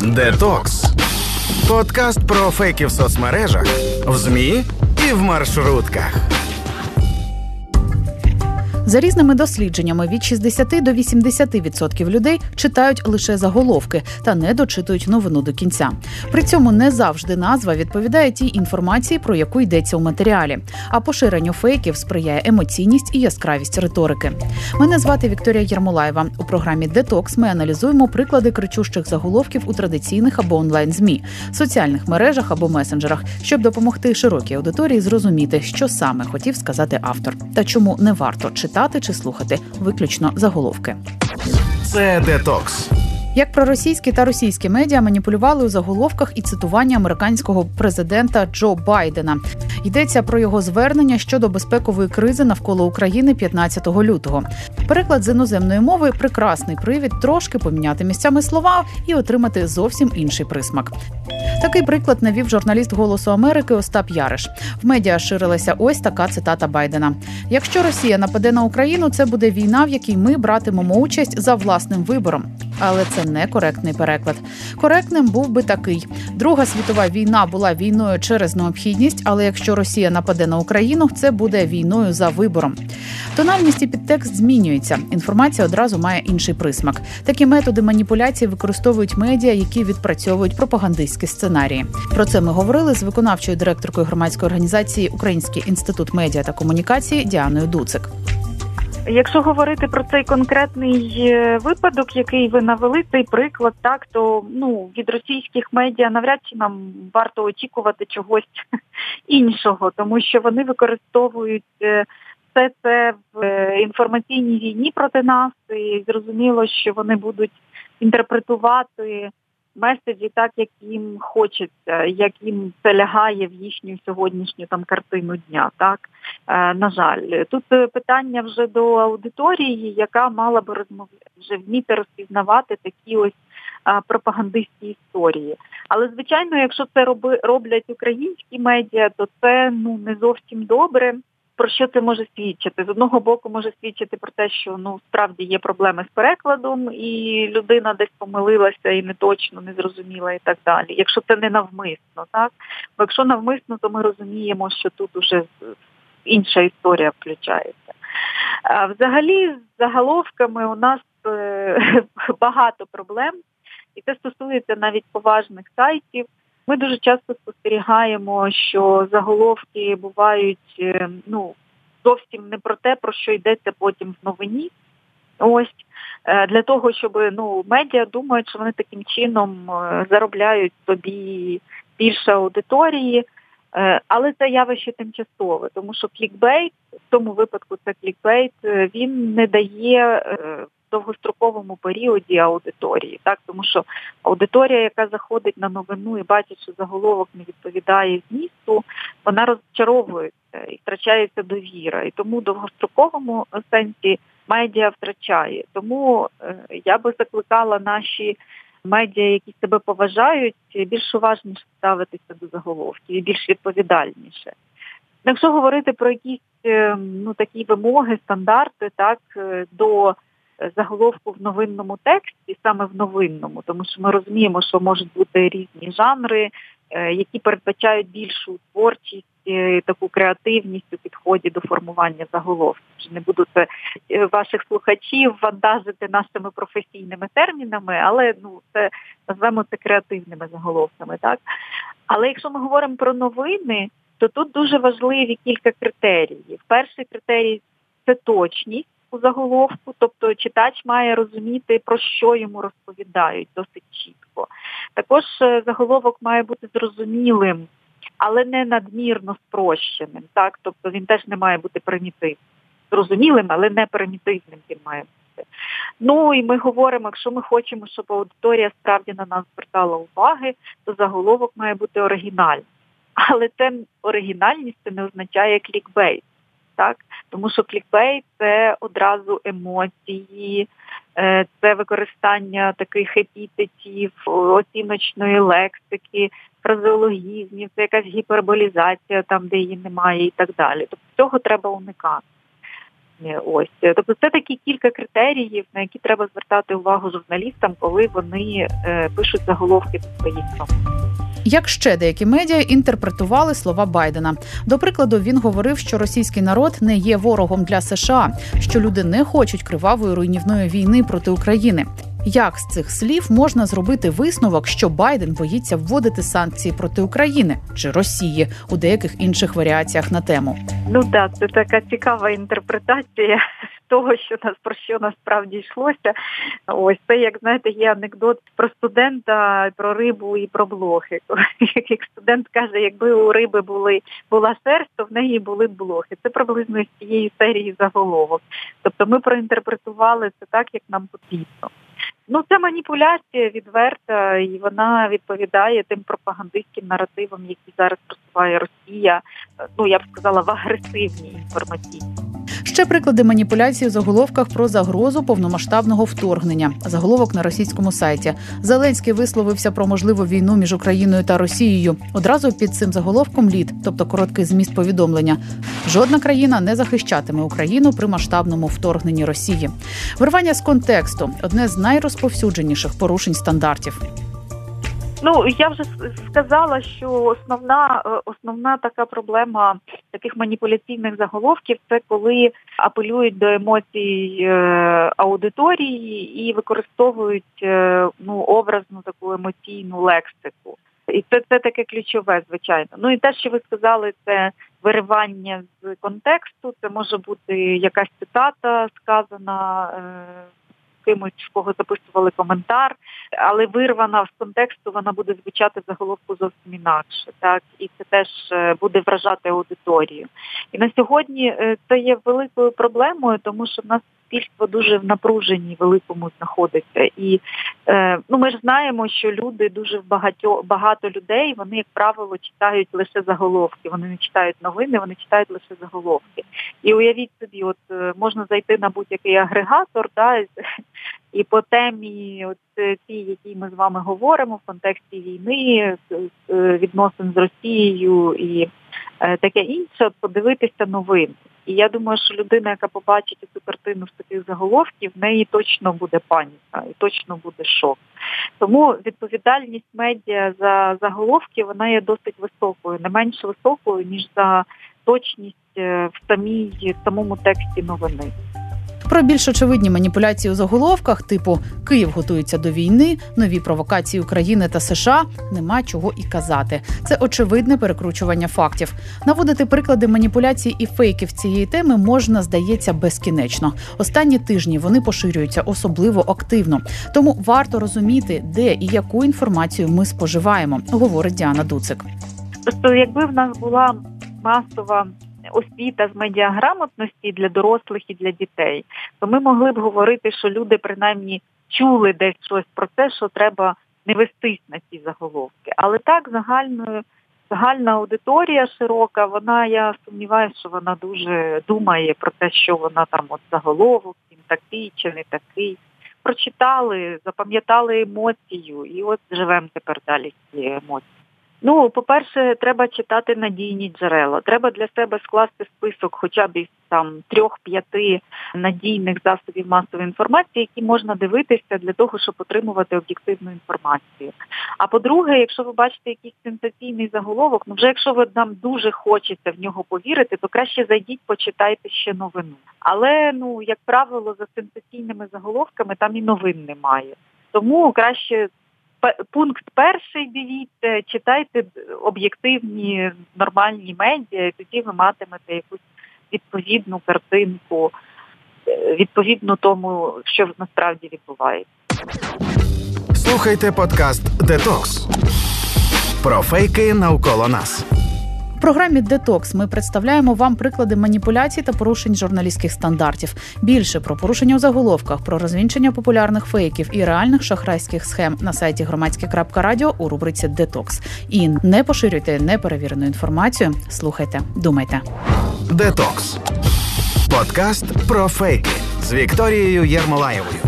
Детокс. Подкаст про фейки в соцмережах, в ЗМІ і в маршрутках. За різними дослідженнями від 60 до 80% людей читають лише заголовки та не дочитують новину до кінця. При цьому не завжди назва відповідає тій інформації, про яку йдеться у матеріалі. А поширенню фейків сприяє емоційність і яскравість риторики. Мене звати Вікторія Єрмолаєва. У програмі Детокс ми аналізуємо приклади кричущих заголовків у традиційних або онлайн змі, соціальних мережах або месенджерах, щоб допомогти широкій аудиторії зрозуміти, що саме хотів сказати автор, та чому не варто читати читати чи слухати виключно заголовки. Це детокс. Як проросійські та російські медіа маніпулювали у заголовках і цитування американського президента Джо Байдена. Йдеться про його звернення щодо безпекової кризи навколо України 15 лютого. Переклад з іноземної мови прекрасний привід трошки поміняти місцями слова і отримати зовсім інший присмак. Такий приклад навів журналіст Голосу Америки Остап Яриш. В медіа ширилася ось така цитата Байдена: Якщо Росія нападе на Україну, це буде війна, в якій ми братимемо участь за власним вибором. Але це не коректний переклад. Коректним був би такий: Друга світова війна була війною через необхідність, але якщо Росія нападе на Україну, це буде війною за вибором. Тональність і підтекст змінюється. Інформація одразу має інший присмак. Такі методи маніпуляції використовують медіа, які відпрацьовують пропагандистські сценарії. Про це ми говорили з виконавчою директоркою громадської організації Український інститут медіа та комунікації Діаною Дуцик. Якщо говорити про цей конкретний е, випадок, який ви навели, цей приклад, так то ну від російських медіа навряд чи нам варто очікувати чогось іншого, тому що вони використовують е, все це в е, інформаційній війні проти нас, і зрозуміло, що вони будуть інтерпретувати меседжі так, як їм хочеться, як їм це лягає в їхню сьогоднішню там картину дня. Так е, на жаль, тут е, питання вже до аудиторії, яка мала би розмовляти вже вміти розпізнавати такі ось пропагандистські історії. Але звичайно, якщо це роблять українські медіа, то це ну не зовсім добре про що це може свідчити? З одного боку може свідчити про те, що ну справді є проблеми з перекладом, і людина десь помилилася і не точно не зрозуміла, і так далі. Якщо це не навмисно, так бо якщо навмисно, то ми розуміємо, що тут уже інша історія включається. А Взагалі, з заголовками у нас е, багато проблем, і це стосується навіть поважних сайтів. Ми дуже часто спостерігаємо, що заголовки бувають е, ну зовсім не про те, про що йдеться потім в новині. Ось е, для того, щоб ну медіа думають, що вони таким чином е, заробляють собі більше аудиторії. Але це явище тимчасове, тому що клікбейт, в цьому випадку це клікбейт, він не дає довгостроковому періоді аудиторії, так тому що аудиторія, яка заходить на новину і бачить, що заголовок не відповідає змісту, вона розчаровується і втрачається довіра. І тому в довгостроковому сенсі медіа втрачає. Тому е, я би закликала наші. Медіа, які себе поважають, більш уважніше ставитися до заголовків і більш відповідальніше. Якщо говорити про якісь е, ну такі вимоги, стандарти, так е, до заголовку в новинному тексті, саме в новинному, тому що ми розуміємо, що можуть бути різні жанри, е, які передбачають більшу творчість, е, таку креативність у підході до формування заголовків. Не буду це ваших слухачів вантажити нашими професійними термінами, але ну це назвемо це креативними заголовками, так але якщо ми говоримо про новини, то тут дуже важливі кілька критеріїв. Перший критерій це точність у заголовку, тобто читач має розуміти, про що йому розповідають досить чітко. Також е, заголовок має бути зрозумілим, але не надмірно спрощеним. Так, тобто він теж не має бути примітивним. Зрозумілим, але не примітивним він має бути. Ну і ми говоримо, якщо ми хочемо, щоб аудиторія справді на нас звертала уваги, то заголовок має бути оригінальним. Але це оригінальність це не означає клікбейт так тому що клікбейт це одразу емоції, е, це використання таких епітетів, оціночної лексики, фразеологізмів, це якась гіперболізація там, де її немає, і так далі. Тобто цього треба уникати. Ось тобто, це такі кілька критеріїв, на які треба звертати увагу журналістам, коли вони е, пишуть заголовки до своїх новин. Як ще деякі медіа інтерпретували слова Байдена? До прикладу, він говорив, що російський народ не є ворогом для США, що люди не хочуть кривавої руйнівної війни проти України. Як з цих слів можна зробити висновок, що Байден боїться вводити санкції проти України чи Росії у деяких інших варіаціях на тему? Ну так, це така цікава інтерпретація того, що нас про що насправді йшлося. Ось це, як знаєте, є анекдот про студента, про рибу і про блохи. Як студент каже, якби у риби були була шерсть, то в неї були б блохи. Це приблизно з цієї серії заголовок. Тобто ми проінтерпретували це так, як нам потрібно. Ну, це маніпуляція відверта, і вона відповідає тим пропагандистським наративам, які зараз просуває Росія. Ну я б сказала в агресивній інформаційній. Ще приклади маніпуляції у заголовках про загрозу повномасштабного вторгнення. Заголовок на російському сайті Зеленський висловився про можливу війну між Україною та Росією. Одразу під цим заголовком лід, тобто короткий зміст повідомлення. Жодна країна не захищатиме Україну при масштабному вторгненні Росії. Вирвання з контексту одне з найрозповсюдженіших порушень стандартів. Ну я вже сказала, що основна е, основна така проблема таких маніпуляційних заголовків це коли апелюють до емоцій е, аудиторії і використовують е, ну образну таку емоційну лексику. І це це таке ключове, звичайно. Ну і те, що ви сказали, це виривання з контексту. Це може бути якась цитата сказана кимось, в кого записували коментар, але вирвана з контексту вона буде звучати заголовку зовсім інакше. Так і це теж е, буде вражати аудиторію. І на сьогодні е, це є великою проблемою, тому що в нас суспільство дуже в напруженні великому знаходиться. І е, ну ми ж знаємо, що люди дуже багато багато людей, вони, як правило, читають лише заголовки. Вони не читають новини, вони читають лише заголовки. І уявіть собі, от е, можна зайти на будь-який агрегатор, да, і по темі, от ті, які ми з вами говоримо в контексті війни, відносин з Росією і е, таке інше, подивитися новин. І я думаю, що людина, яка побачить цю картину з таких заголовків, в неї точно буде паніка і точно буде шок. Тому відповідальність медіа за заголовки вона є досить високою, не менш високою ніж за точність е, в самій в самому тексті новини. Про більш очевидні маніпуляції у заголовках, типу Київ готується до війни, нові провокації України та США нема чого і казати. Це очевидне перекручування фактів. Наводити приклади маніпуляцій і фейків цієї теми можна, здається, безкінечно. Останні тижні вони поширюються особливо активно, тому варто розуміти, де і яку інформацію ми споживаємо, говорить Діана Дуцик. Просто якби в нас була масова освіта з медіаграмотності для дорослих і для дітей, то ми могли б говорити, що люди принаймні чули десь щось про те, що треба не вестись на ці заголовки. Але так загальною. Загальна аудиторія широка, вона я сумніваюся, що вона дуже думає про те, що вона там от заголовок, він такий чи не такий. Прочитали, запам'ятали емоцію, і от живемо тепер далі ці емоції. Ну, по-перше, треба читати надійні джерела. Треба для себе скласти список хоча б із там трьох-п'яти надійних засобів масової інформації, які можна дивитися для того, щоб отримувати об'єктивну інформацію. А по-друге, якщо ви бачите якийсь сенсаційний заголовок, ну вже якщо ви нам дуже хочеться в нього повірити, то краще зайдіть, почитайте ще новину. Але ну, як правило, за сенсаційними заголовками там і новин немає. Тому краще пункт перший дивіться, читайте об'єктивні нормальні медіа, і тоді ви матимете якусь відповідну картинку, відповідну відповідно тому, що насправді відбувається. Слухайте подкаст Детокс про фейки навколо нас програмі Детокс ми представляємо вам приклади маніпуляцій та порушень журналістських стандартів. Більше про порушення у заголовках, про розвінчення популярних фейків і реальних шахрайських схем на сайті громадське.радіо у рубриці Детокс. І не поширюйте неперевірену інформацію. Слухайте, думайте. Детокс подкаст про фейки з Вікторією Єрмолаєвою.